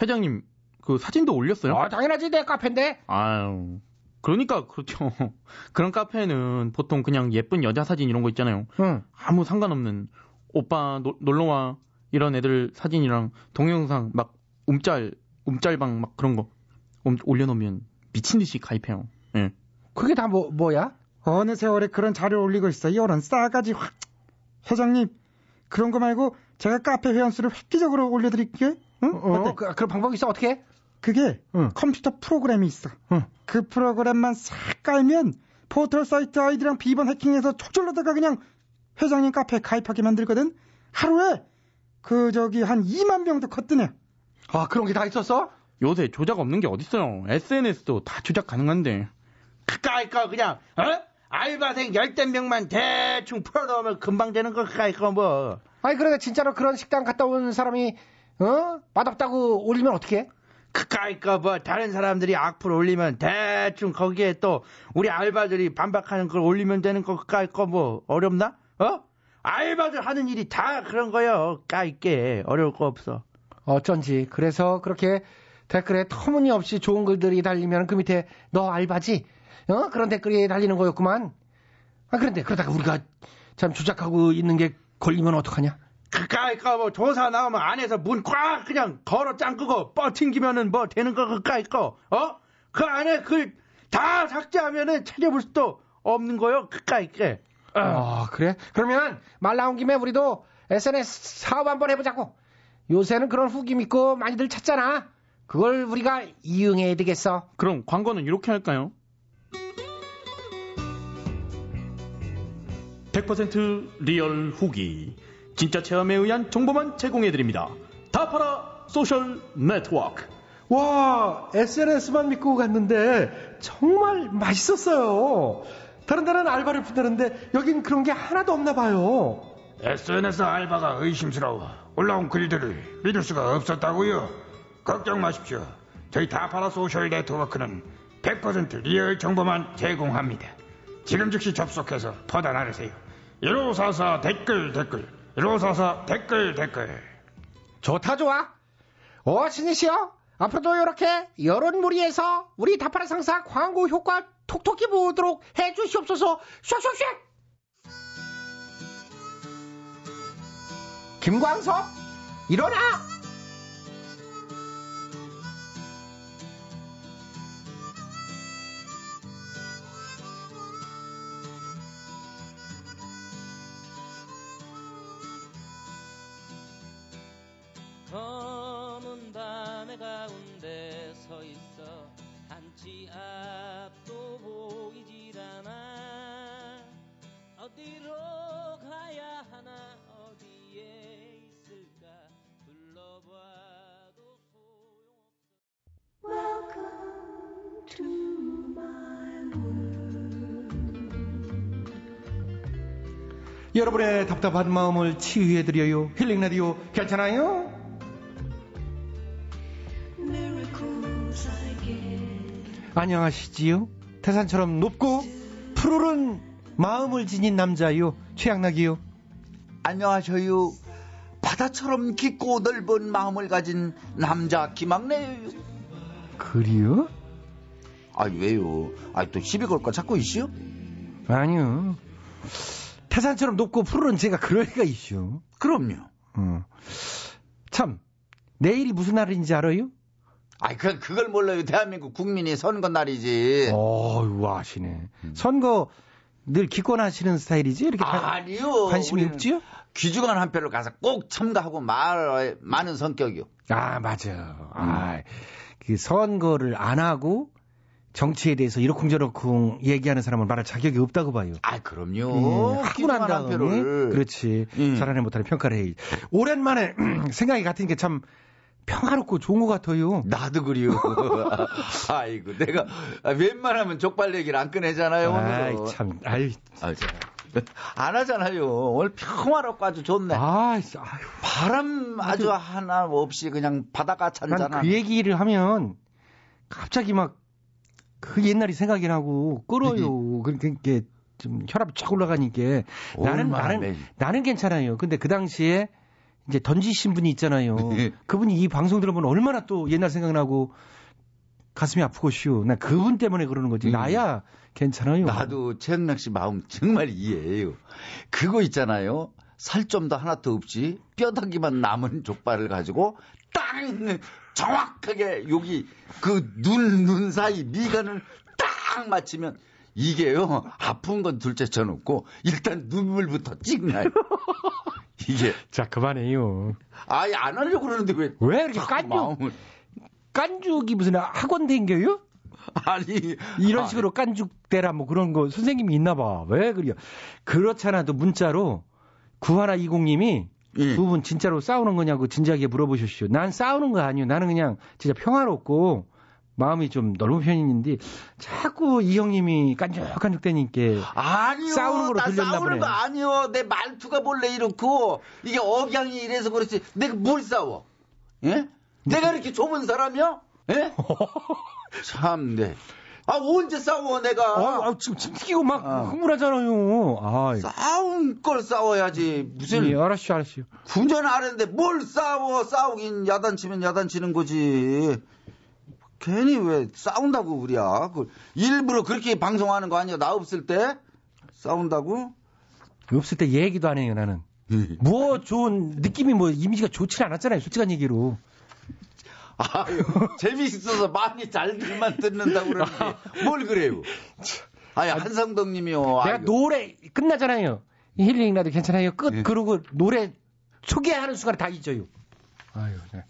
회장님 그 사진도 올렸어요? 아, 당연하지 내 카페인데. 아유. 그러니까 그렇죠. 그런 카페는 보통 그냥 예쁜 여자 사진 이런 거 있잖아요. 응. 아무 상관없는 오빠 노- 놀러와 이런 애들 사진이랑 동영상 막 움짤 움짤방 막 그런 거 옴- 올려놓으면 미친 듯이 가입해요. 예. 그게 다 뭐 뭐야? 어느 세월에 그런 자료 올리고 있어. 이런 싸가지 확. 회장님 그런 거 말고 제가 카페 회원수를 획기적으로 올려드릴게요. 응? 어, 어때? 그, 그런 방법이 있어 어떻게? 그게 컴퓨터 프로그램이 있어. 그 프로그램만 싹 깔면 포털 사이트 아이디랑 비번 해킹해서 촉절로다가 그냥 회장님 카페 가입하게 만들거든. 하루에 그 저기 한 2만 명도 걷더네. 아 그런 게 다 있었어? 요새 조작 없는 게 어딨어요. SNS도 다 조작 가능한데. 그까이까 그냥 어? 알바생 열댓 명만 대충 풀어놓으면 금방 되는 거 그까이까 뭐. 아니 그러니까 진짜로 그런 식당 갔다 온 사람이 어 맛없다고 올리면 어떻게? 그까이까 뭐 다른 사람들이 악플 올리면 대충 거기에 또 우리 알바들이 반박하는 걸 올리면 되는 거 그까이까 뭐 어렵나? 어? 알바들 하는 일이 다 그런 거요. 까이게 어려울 거 없어. 어쩐지 그래서 그렇게 댓글에 터무니없이 좋은 글들이 달리면 그 밑에 너 알바지? 어 그런 댓글이 달리는 거였구만. 아 그런데 그러다가 우리가 참 주작하고 있는 게 걸리면 어떡하냐? 그까이까 뭐 조사 나오면 안에서 문 꽉 그냥 걸어 짱 끄고 뻗팅기면은 뭐 되는 거 그까이까 어? 그 안에 글 다 삭제하면은 찾아볼 수도 없는 거요 그까이게. 아 그래? 그러면 말 나온 김에 우리도 SNS 사업 한번 해보자고. 요새는 그런 후기 믿고 많이들 찾잖아. 그걸 우리가 이용해야 되겠어. 그럼 광고는 이렇게 할까요? 100% real 후기. 진짜 체험에 의한 정보만 제공해드립니다. 다파라 social network. 와, SNS만 믿고 갔는데 정말 맛있었어요. 다른 데는 알바를 푼다는데 여긴 그런 게 하나도 없나 봐요. SNS 알바가 의심스러워 올라온 글들을 믿을 수가 없었다고요. 걱정 마십시오. 저희 다파라 social network는 100% real 정보만 제공합니다. 지금 즉시 접속해서 퍼다 나르세요. 1544 댓글 댓글 1544 댓글 댓글 좋다 좋아. 어 신이시여 앞으로도 이렇게 여론몰이에서 우리 다파라 상사 광고 효과 톡톡히 보도록 해주시옵소서. 슉슉슉. 김광석 일어나. 여러분의 답답한 마음을 치유해드려요. 힐링 라디오 괜찮아요? 안녕하시지요? 태산처럼 높고 푸르른 마음을 지닌 남자요. 최양락이요. 안녕하셔요. 바다처럼 깊고 넓은 마음을 가진 남자 김학래예요. 그리요? 아 왜요? 아또 시비 걸 거 찾고 있어요? 아니요. 태산처럼 높고 푸르른 제가 그럴 리가 있슈. 그럼요. 어. 참, 내일이 무슨 날인지 알아요? 아이 그 그걸 몰라요. 대한민국 국민이 선거 날이지. 어유 아시네. 선거 늘 기권하시는 스타일이지? 이렇게 관- 아니요. 관심이 없지요? 귀중한 한 표를 가서 꼭 참가하고 말 많은 성격이요. 아, 맞아요. 아, 그 선거를 안 하고 정치에 대해서 이러쿵저러쿵 얘기하는 사람은 말할 자격이 없다고 봐요. 아, 그럼요. 예, 하고 난 다음에. 그렇지 음. 잘하네 못하네 평가를 해. 오랜만에 생각이 같은 게 참 평화롭고 좋은 것 같아요. 나도 그래요. 아이고, 내가 웬만하면 족발 얘기를 안 꺼내잖아요. 아이. 참, 아이 아, 참. 안 하잖아요. 오늘 평화롭고 아주 좋네. 아, 바람 아주 하나 없이 그냥 바다가 찬잖아. 난그 얘기를 하면 갑자기 막 그 옛날이 생각이 나고 끌어요. 그러니까 좀 혈압이 쫙 올라가니까 나는 얼마나 나는 매일. 나는 괜찮아요. 근데 그 당시에 이제 던지신 분이 있잖아요. 그분이 이 방송 들으면 얼마나 또 옛날 생각나고 가슴이 아프고 쉬우. 나 그분 때문에 그러는 거지. 나야 괜찮아요. 음. 나도 최영락 씨 마음 정말 이해해요. 그거 있잖아요. 살점도 하나도 없이 뼈다귀만 남은 족발을 가지고 딱 정확하게 여기 그눈눈 사이 미간을 딱 맞추면 이게요 아픈 건 둘째 쳐놓고 일단 눈물부터 찍 나요. 이게 자 그만해요. 아예 안 하려고 그러는데 왜? 왜 이렇게 깐죽 깐죽이 무슨 학원 댕겨요? 아니 이런 식으로 깐죽대라 뭐 그런 거 선생님이 있나 봐. 왜 그래요? 그렇잖아도 문자로 구하나 이공님이 두분 진짜로 싸우는 거냐고 진지하게 물어보십시오. 난 싸우는 거 아니에요. 나는 그냥 진짜 평화롭고 마음이 좀 넓은 편인데 자꾸 이 형님이 깐죽깐죽대니까 아니요. 싸우는 거로 나 들렸나 싸우는 보네. 거 아니요. 내 말투가 원래 이렇고 이게 억양이 이래서 그렇지. 내가 뭘 싸워? 예? 내가 이렇게 좁은 사람이야? 예? 참네. 아 언제 싸워 내가? 아, 아, 지금 침 튀기고 막 흥분하잖아요. 아, 싸운 걸 싸워야지 무슨 예, 알았슈, 알았슈. 군전 아는데 뭘 싸워 싸우긴 야단치면 야단치는 거지 괜히 왜 싸운다고 우리야 그 일부러 그렇게 방송하는 거 아니야 나 없을 때 싸운다고 없을 때 얘기도 안 해요, 나는. 뭐 좋은 느낌이 뭐 이미지가 좋지 않았잖아요, 솔직한 얘기로. 아유 재미있어서 많이 잘들만 듣는다고 그러는데 뭘 그래요 아니 한상덕 님이요 내가 노래 끝나잖아요. 힐링 라도 괜찮아요. 끝 예. 그러고 노래 소개하는 순간에 다 잊어요. 아유, 네.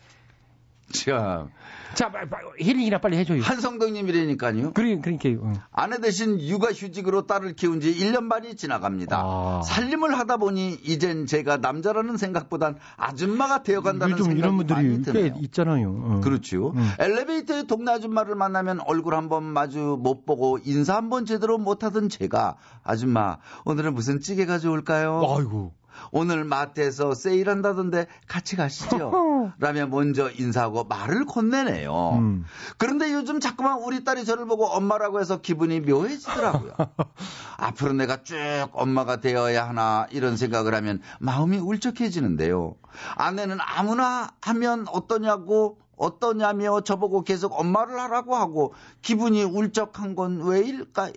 참. 자, 힐링이나 빨리 해줘요. 한성덕님이라니까요. 그러, 그러니까요. 어. 아내 대신 육아휴직으로 딸을 키운 지 1년 반이 지나갑니다. 아. 살림을 하다 보니 이젠 제가 남자라는 생각보단 아줌마가 되어간다는 생각이 이런 분들이 많이 꽤 드네요. 있잖아요. 어. 그렇죠. 엘리베이터에 동네 아줌마를 만나면 얼굴 한번 마주 못 보고 인사 한번 제대로 못하던 제가 아줌마 오늘은 무슨 찌개 가져올까요? 아이고. 오늘 마트에서 세일한다던데 같이 가시죠. 라며 먼저 인사하고 말을 건네네요. 음. 그런데 요즘 자꾸만 우리 딸이 저를 보고 엄마라고 해서 기분이 묘해지더라고요. 앞으로 내가 쭉 엄마가 되어야 하나 이런 생각을 하면 마음이 울적해지는데요. 아내는 아무나 하면 어떠냐고 어떠냐며 저보고 계속 엄마를 하라고 하고 기분이 울적한 건 왜일까요?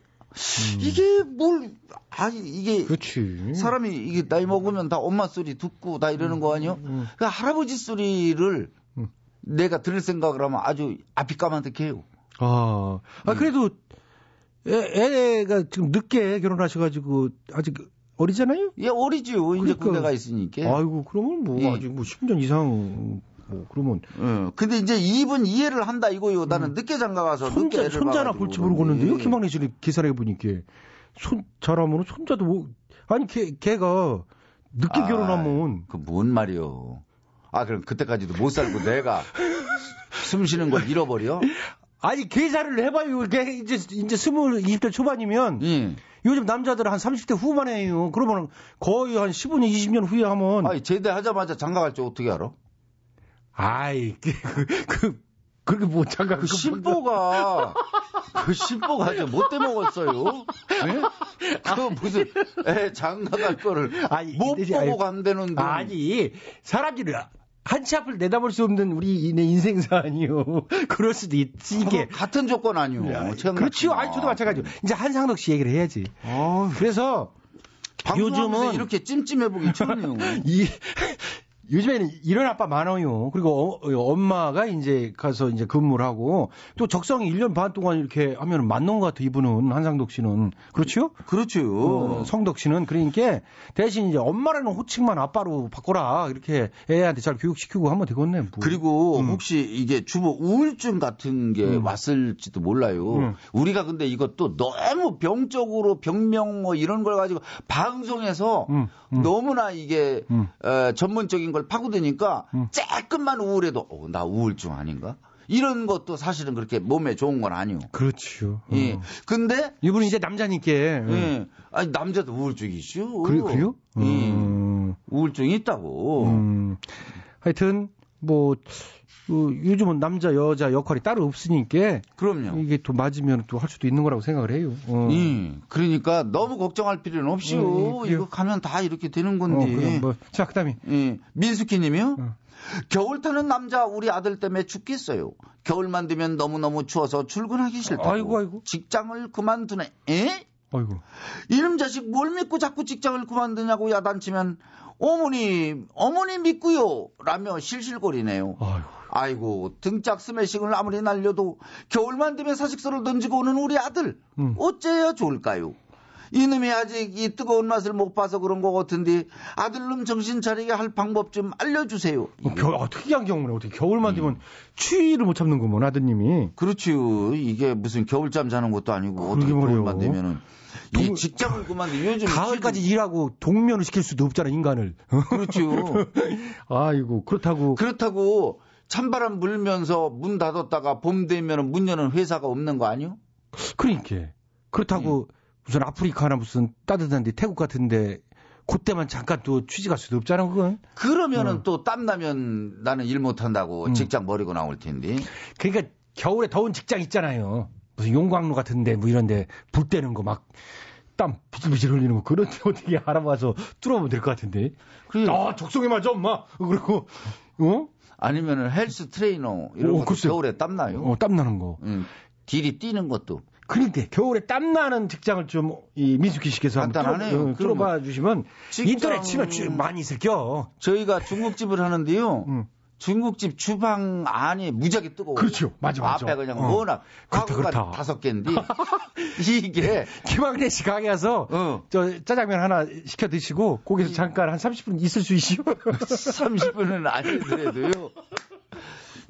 이게 뭘, 아, 이게. 그렇지. 사람이 이게 나이 먹으면 다 엄마 소리 듣고 다 이러는 거 아니요? 그 할아버지 소리를 내가 들을 생각을 하면 아주 앞이 까만득해요. 아, 음. 아 그래도 애, 애가 지금 늦게 결혼하셔가지고 아직 어리잖아요? 예, 어리지요. 이제 그러니까. 군대가 있으니까. 아이고, 그러면 뭐 예. 아직 뭐 10년 이상 뭐 그러면 어, 근데 이제 입은 이해를 한다 이거요. 나는 늦게 장가 가서 늦게 손자 애를 손자나 볼지 모르겠는데요. 그러는데. 김학래 씨를 기사를 해보니까 손 잘하면 손자도 뭐 아니 걔 걔가 늦게 아, 결혼하면 그 뭔 말이요. 아, 그럼 그때까지도 못 살고 내가 숨 쉬는 걸 잃어버려? 아니 계산을 해봐요. 걔 이제 이제 스물 20대 초반이면 예. 요즘 남자들은 한 30대 후반에요. 그러면 거의 한 15년 20년 후에 하면 아니, 제대하자마자 장가 갈줄 어떻게 알아? 아이 그, 그, 그 그렇게 못 장가 그 신보가 그 신보가 이제 못돼 먹었어요. 예? 그 무슨 애 장가 갈 거를 못 보고 간다는데 아니 사람들이 한치 앞을 내다볼 수 없는 우리 내 인생사아니요. 그럴 수도 있으니까. 같은 조건 아니요. 그렇지요. 아니 저도 마찬가지고. 이제 한상덕 씨 얘기를 해야지. 그래서 방송하면서 요즘은 이렇게 찜찜해 보기 처음이요. 이 요즘에는 이런 아빠 많아요. 그리고 어, 어, 엄마가 이제 가서 이제 근무를 하고 또 적성이 1년 반 동안 이렇게 하면 맞는 것 같아 이분은 한상덕 씨는 그렇죠? 그렇죠. 어, 성덕 씨는 그러니까 대신 이제 엄마라는 호칭만 아빠로 바꿔라 이렇게 애한테 잘 교육시키고 하면 되겠네. 뭐. 그리고 혹시 이게 주부 우울증 같은 게 왔을지도 몰라요. 음. 우리가 근데 이것도 너무 병적으로 병명 뭐 이런 걸 가지고 방송에서 음, 너무나 이게 어, 전문적인 걸 파고드니까 조금만 우울해도 어, 나 우울증 아닌가? 이런 것도 사실은 그렇게 몸에 좋은 건 아니요. 그렇죠. 예. 어. 근데 이분은 이제 남자니까. 예. 아니 남자도 우울증이 있죠. 그래, 그래요? 예. 음. 우울증이 있다고. 음. 하여튼 뭐 어, 요즘은 남자 여자 역할이 따로 없으니까 그럼요. 이게 또 맞으면 또 할 수도 있는 거라고 생각을 해요. 어. 예. 그러니까 너무 걱정할 필요는 없이요. 음, 그래요. 이거 가면 다 이렇게 되는 어, 건데. 그럼 뭐. 자, 그다음에 예. 민수키 님이요? 어. 겨울 타는 남자 우리 아들 때문에 죽겠어요. 겨울만 되면 너무너무 추워서 출근하기 싫다고. 아이고, 아이고. 직장을 그만두네. 에? 아이고. 이놈 자식 뭘 믿고 자꾸 직장을 그만두냐고 야단치면 어머니, 어머니 믿고요. 라며 실실거리네요. 아이고. 등짝 스매싱을 아무리 날려도 겨울만 되면 사직서를 던지고 오는 우리 아들. 음. 어째야 좋을까요? 이놈이 아직 이 뜨거운 맛을 못 봐서 그런 것 같은데 아들놈 정신 차리게 할 방법 좀 알려주세요. 어, 겨, 아, 특이한 경우네. 어떻게 겨울만 되면 추위를 못 참는구먼 아드님이. 그렇지요. 이게 무슨 겨울잠 자는 것도 아니고 어떻게. 겨울만 되면은 이 직장을 그만두 요즘 가을까지 일하고 동면을 시킬 수도 없잖아 인간을. 그렇죠. 아이고 그렇다고 그렇다고 찬바람 불면서 문 닫았다가 봄 되면 문 여는 회사가 없는 거 아니요? 그러니까 그렇다고 예. 무슨 아프리카나 무슨 따뜻한데 태국 같은데 그때만 잠깐 또 취직할 수도 없잖아 그건. 그러면은 음. 또 땀나면 나는 일 못한다고 직장 버리고 나올 텐데. 그러니까 겨울에 더운 직장 있잖아요. 무슨 용광로 같은데 뭐 이런데 불 때는 거 막 땀 비질비질 흘리는 거 그런데 어떻게 알아봐서 뚫어보면 될 것 같은데. 아 적성에 맞아 엄마. 그리고 어? 아니면은 헬스 트레이너 이런 오, 글쎄요. 겨울에 땀 나요. 어, 땀 나는 거. 응. 딜이 뛰는 것도. 그러니까 겨울에 땀 나는 직장을 좀이 민숙희 씨께서 한번. 뚫어, 어, 주시면 인터넷 치면 주- 많이 있을 겨. 저희가 중국집을 하는데요. 음. 중국집 주방 안이 무지하게 뜨거워. 그렇죠. 맞아, 맞아. 앞에 그냥 어. 워낙 가구가. 다섯 개인데 이게 김학래 씨 가게 가서 어. 저 짜장면 하나 시켜 드시고 거기서 잠깐 한 30분 있을 수 있시오. 30분은 아니더라도요.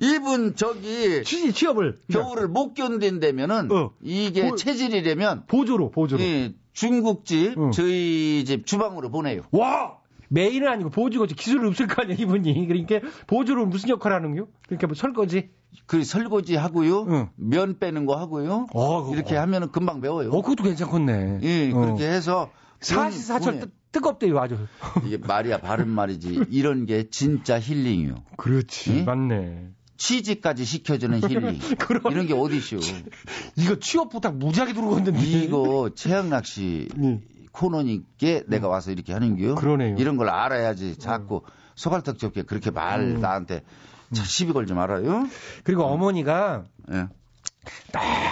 이분 저기 취, 취업을 겨울을 못 견딘다면은 어. 이게 보- 체질이라면 보조로 보조로. 이 중국집 응. 저희 집 주방으로 보내요. 와 메인은 아니고 보조가 기술은 없을 거 아니야 이분이. 그러니까 보조로 무슨 역할 하는 거요? 그러니까 뭐 설거지. 그 설거지 하고요. 응. 면 빼는 거 하고요. 어. 이렇게 하면은 금방 배워요. 어 그것도 괜찮겠네. 예, 어. 그렇게 해서 사시사철 뜨, 뜨겁대요 아주. 이게 말이야 바른 말이지. 이런 게 진짜 힐링이요. 그렇지 응? 맞네. 취직까지 시켜주는 힐링. 그럼. 이런 게 어디시오. 이거 취업 부탁 무지하게 들어오는데 이거 최양락 씨 코너니께 내가 와서 이렇게 하는 게요. 그러네요. 이런 걸 알아야지 자꾸 소갈떡 적게 그렇게 말 음. 나한테 자, 시비 걸지 말아요. 그리고 어머니가 예.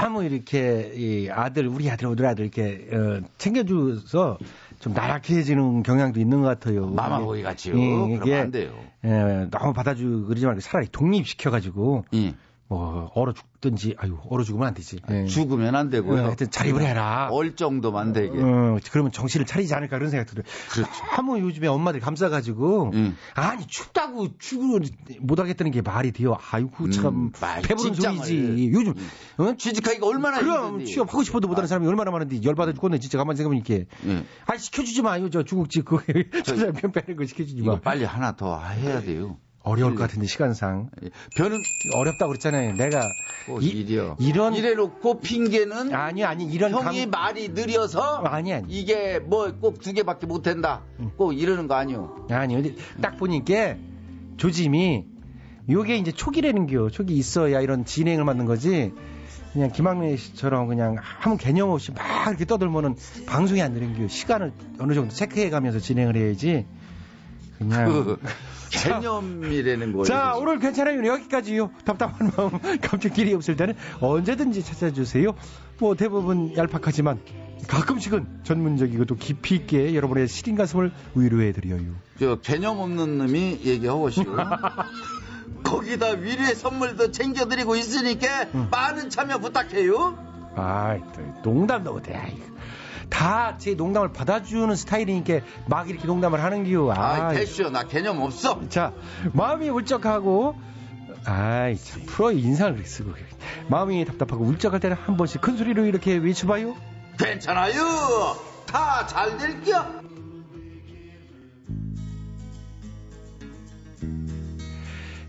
너무 이렇게 이 아들 우리 아들 우리 아들 이렇게 어, 챙겨줘서 좀 나락해지는 경향도 있는 것 같아요. 마마보이 같이요. 예, 그러면 안 돼요. 예, 너무 받아주고 그러지 말고 차라리 독립시켜가지고 예. 뭐 얼어 죽든지 아유 얼어 죽으면 안 되지. 예. 죽으면 안 되고요. 어, 하여튼 자립을 해라. 얼 정도만 되게. 어, 그러면 정신을 차리지 않을까 그런 생각 들어요. 그렇죠. 너무 요즘에 엄마들 감싸가지고 음. 아니 춥다고 죽을 못 하겠다는 게 말이 돼요. 아이고 참 음, 말, 배부른 직장을. 소리지. 요즘 어? 취직하기가 얼마나 그럼 힘든데. 취업하고 싶어도 못하는 사람이 얼마나 많은데 열받아 죽겠네 진짜 가만히 생각해보니까 예. 아 시켜주지 마요 저 중국집 그 짜장면 빼는 거 시켜주지 이거 마 빨리 하나 더 해야 돼요. 어려울 것 같은데 시간상. 변은 어렵다고 그랬잖아요. 내가 꼭 이- 일이요. 이런 이래놓고 핑계는 아니 아니 이런 형이 감- 말이 느려서 아니 아니. 이게 뭐 꼭 두 개밖에 못 한다. 꼭 이러는 거 아니요. 아니 어디 딱 보니까 조짐이 요게 이제 초기라는 겨 초기 있어야 이런 진행을 맞는 거지. 그냥 김학래 씨처럼 그냥 아무 개념 없이 막 이렇게 떠들면은 방송이 안 되는겨 시간을 어느 정도 체크해 가면서 진행을 해야지 그냥 그 개념이라는 거예요. 자 오늘 괜찮아요 여기까지요 답답한 마음 길이 없을 때는 언제든지 찾아주세요 뭐 대부분 얄팍하지만 가끔씩은 전문적이고 또 깊이 있게 여러분의 시린 가슴을 위로해 드려요 저 개념 없는 놈이 얘기하고 싶어. 거기다 위로의 선물도 챙겨드리고 있으니까 많은 참여 부탁해요. 아이, 또 농담도 못해. 다 제 농담을 받아주는 스타일이니까 막 이렇게 농담을 하는 기요. 아, 아, 됐쇼. 나 개념 없어. 자, 마음이 울적하고, 아이, 참, 프로의 인상을 그렇게 쓰고. 마음이 답답하고 울적할 때는 한 번씩 큰 소리로 이렇게 외쳐봐요. 괜찮아요. 다 잘 될겨.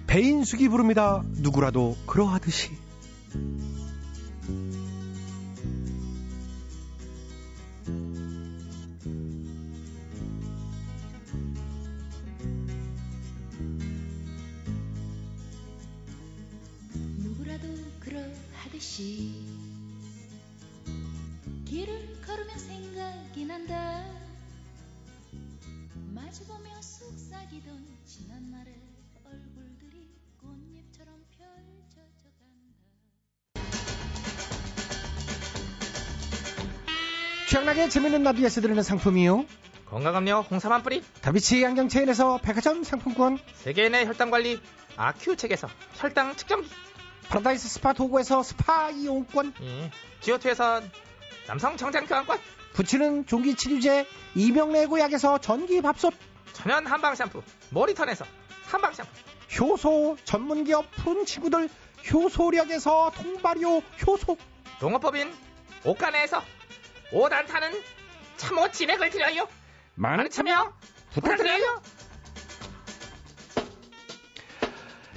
배인숙이 부릅니다. 누구라도 그러하듯이. 듯이 길을 걸으면 생각이 난다. 마주보며 속삭이던 지난 날의 얼굴들이 꽃잎처럼 펼쳐져 취향나게 재밌는 나비에서 드리는 상품이요. 건강음료 홍삼 한 뿌리. 다비치 안경 체인에서 백화점 상품권. 세계인의 혈당 관리 아큐첵에서 혈당 측정기 파라다이스 스파 도구에서 스파 이용권. 예. 지오투에서 남성 정장 교환권. 붙이는 종기 치료제 이명래 고약에서 전기 밥솥. 천연 한방 샴푸 머리턴에서 한방 샴푸. 효소 전문기업 푸른 친구들 효소력에서 통발효 효소. 농업법인 옥간에서 5단 타는 참호 진액을 드려요. 많은 참여 부탁드려요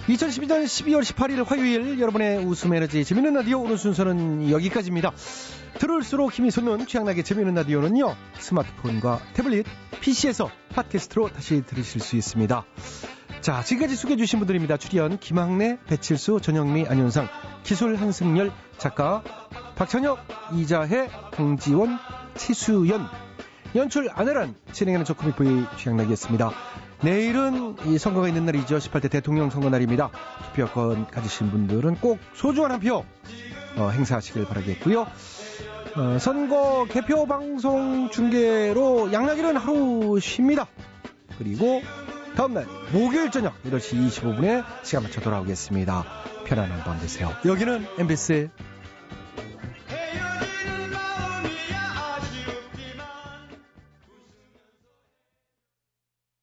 2012년 12월 18일 화요일 여러분의 웃음 에너지 재밌는 라디오 오늘 순서는 여기까지입니다. 들을수록 힘이 솟는 취향나게 재밌는 라디오는요. 스마트폰과 태블릿, PC에서 팟캐스트로 다시 들으실 수 있습니다. 자, 지금까지 소개해 주신 분들입니다. 출연 김학래, 배칠수, 전영미, 안윤상, 기술 한승열, 작가 박찬혁, 이자혜, 강지원, 최수연, 연출 안혜란, 진행하는 저 코믹 보이 취향나기였습니다. 내일은 이 선거가 있는 날이죠. 18대 대통령 선거 날입니다. 투표권 가지신 분들은 꼭 소중한 한표 어, 행사하시길 바라겠고요. 어, 선거 개표 방송 중계로 양락일은 하루 쉽니다. 그리고 다음날 목요일 저녁 8시 25분에 시간 맞춰 돌아오겠습니다. 편안한 밤 되세요. 여기는 MBC